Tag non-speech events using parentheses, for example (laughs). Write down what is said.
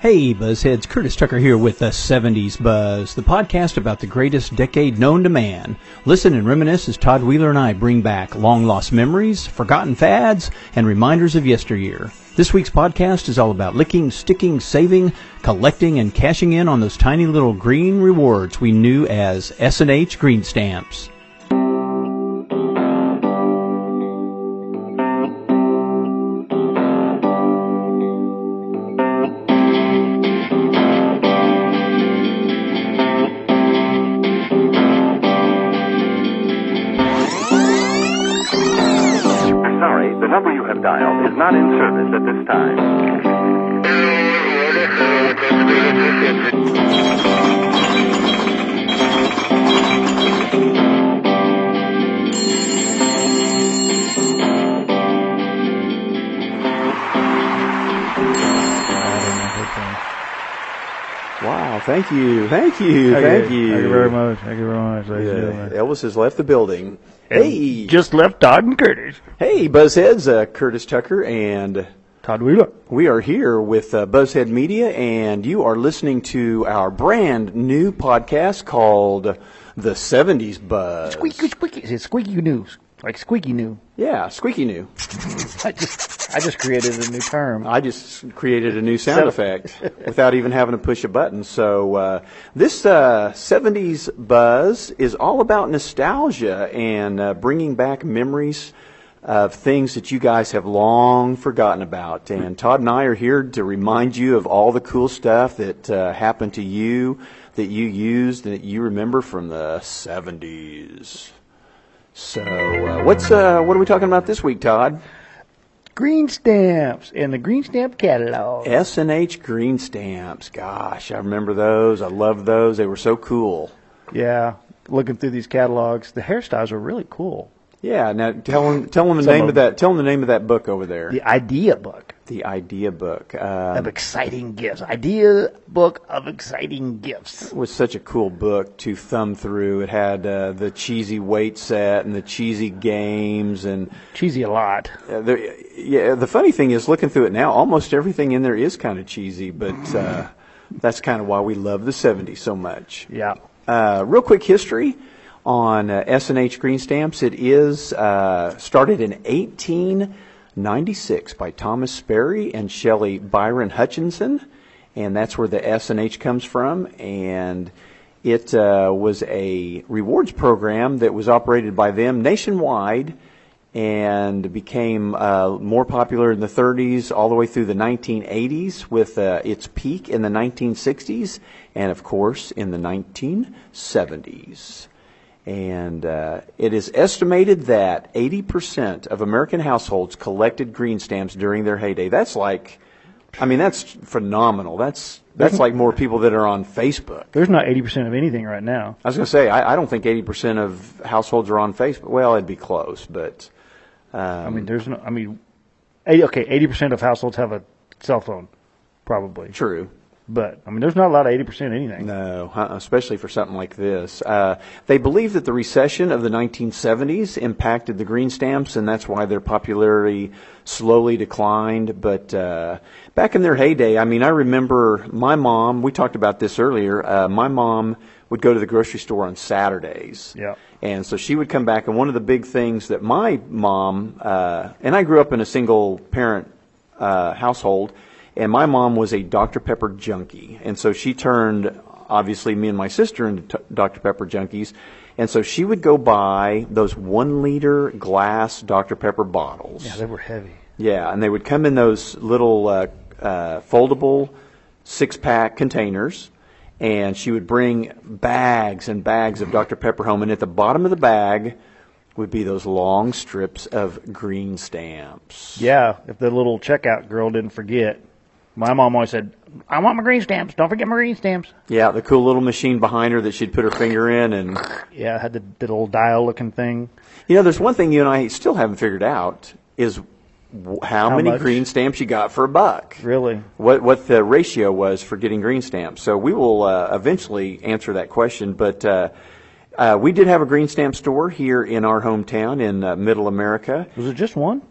Hey, Buzzheads, Curtis Tucker here with the 70s Buzz, the podcast about the greatest decade known to man. Listen and reminisce as Todd Wheeler and I bring back long lost memories, forgotten fads, and reminders of yesteryear. This week's podcast is all about licking, sticking, saving, collecting, and cashing in on those tiny little green rewards we knew as S&H green stamps. Have dialed is not in service at this time. Wow, thank you, thank you, thank you. Thank you very much. Thank you very much, ladies Yeah. Elvis has left the building. Hey, Just left Todd and Curtis. hey, Buzzheads, uh, Curtis Tucker, and Todd Wheeler. we are here with uh, Buzzhead Media, and you are listening to our brand new podcast called The 70s Buzz. Squeaky, squeaky. It's squeaky news. Like squeaky new. Yeah, squeaky new. (laughs) I just, I just created a new term. I just created a new sound effect without even having to push a button. So uh, this uh, 70s buzz is all about nostalgia and uh, bringing back memories of things that you guys have long forgotten about. And Todd and I are here to remind you of all the cool stuff that uh, happened to you, that you used, and that you remember from the 70s. So uh, what's uh, what are we talking about this week, Todd? Green stamps in the green stamp catalog. S and H green stamps. Gosh, I remember those. I loved those. They were so cool. Yeah, looking through these catalogs, the hairstyles are really cool. Yeah. Now tell them tell them the Some name of of that. Tell them the name of that book over there. The idea book The idea book. of Um, exciting gifts. Idea book of exciting gifts. it was such a cool book to thumb through. It had uh, the cheesy weight set and the cheesy games and Cheesy a lot. uh, the, yeah. The funny thing is, looking through it now, almost everything in there is kind of cheesy, but uh, that's kind of why we love the '70s so much. Yeah. Uh, real quick history on uh, S&H green stamps. It is uh, started in 1896 by Thomas Sperry and Shelley Byron Hutchinson, and that's where the S&H comes from. And it uh, was a rewards program that was operated by them nationwide and became uh, more popular in the 30s all the way through the 1980s with uh, its peak in the 1960s and of course in the 1970s and uh, it is estimated that 80% of american households collected green stamps during their heyday that's like i mean that's phenomenal that's that's like more people that are on facebook There's not 80% of anything right now. I was going to say, I, I don't think 80% of households are on Facebook. Well, it'd be close, but um, I mean, there's no, I mean, 80, okay, 80% of households have a cell phone, probably. true. But, I mean, there's not a lot of 80% anything. No, especially for something like this. Uh, they believe that the recession of the 1970s impacted the green stamps, and that's why their popularity slowly declined. But uh, back in their heyday, I mean, I remember my mom. We talked about this earlier. Uh, my mom would go to the grocery store on Saturdays. Yeah. And so she would come back, and one of the big things that my mom, uh, and I grew up in a single parent uh, household, and my mom was a Dr. Pepper junkie. And so she turned, obviously, me and my sister into t- Dr. Pepper junkies. And so she would go buy those one liter glass Dr. Pepper bottles. Yeah, they were heavy. Yeah, and they would come in those little uh, uh, foldable six pack containers, and she would bring bags and bags of Dr. Pepper home, and at the bottom of the bag would be those long strips of green stamps. Yeah, if the little checkout girl didn't forget. My mom always said, I want my green stamps. Don't forget my green stamps. Yeah, the cool little machine behind her that she'd put her finger in, and Yeah, it had the, the little dial looking thing. you know, there's one thing you and I still haven't figured out is how, How many much? green stamps you got for a buck. Really? what what the ratio was for getting green stamps. So we will uh, eventually answer that question. But uh, uh, we did have a green stamp store here in our hometown in uh, Middle America. Was it just one?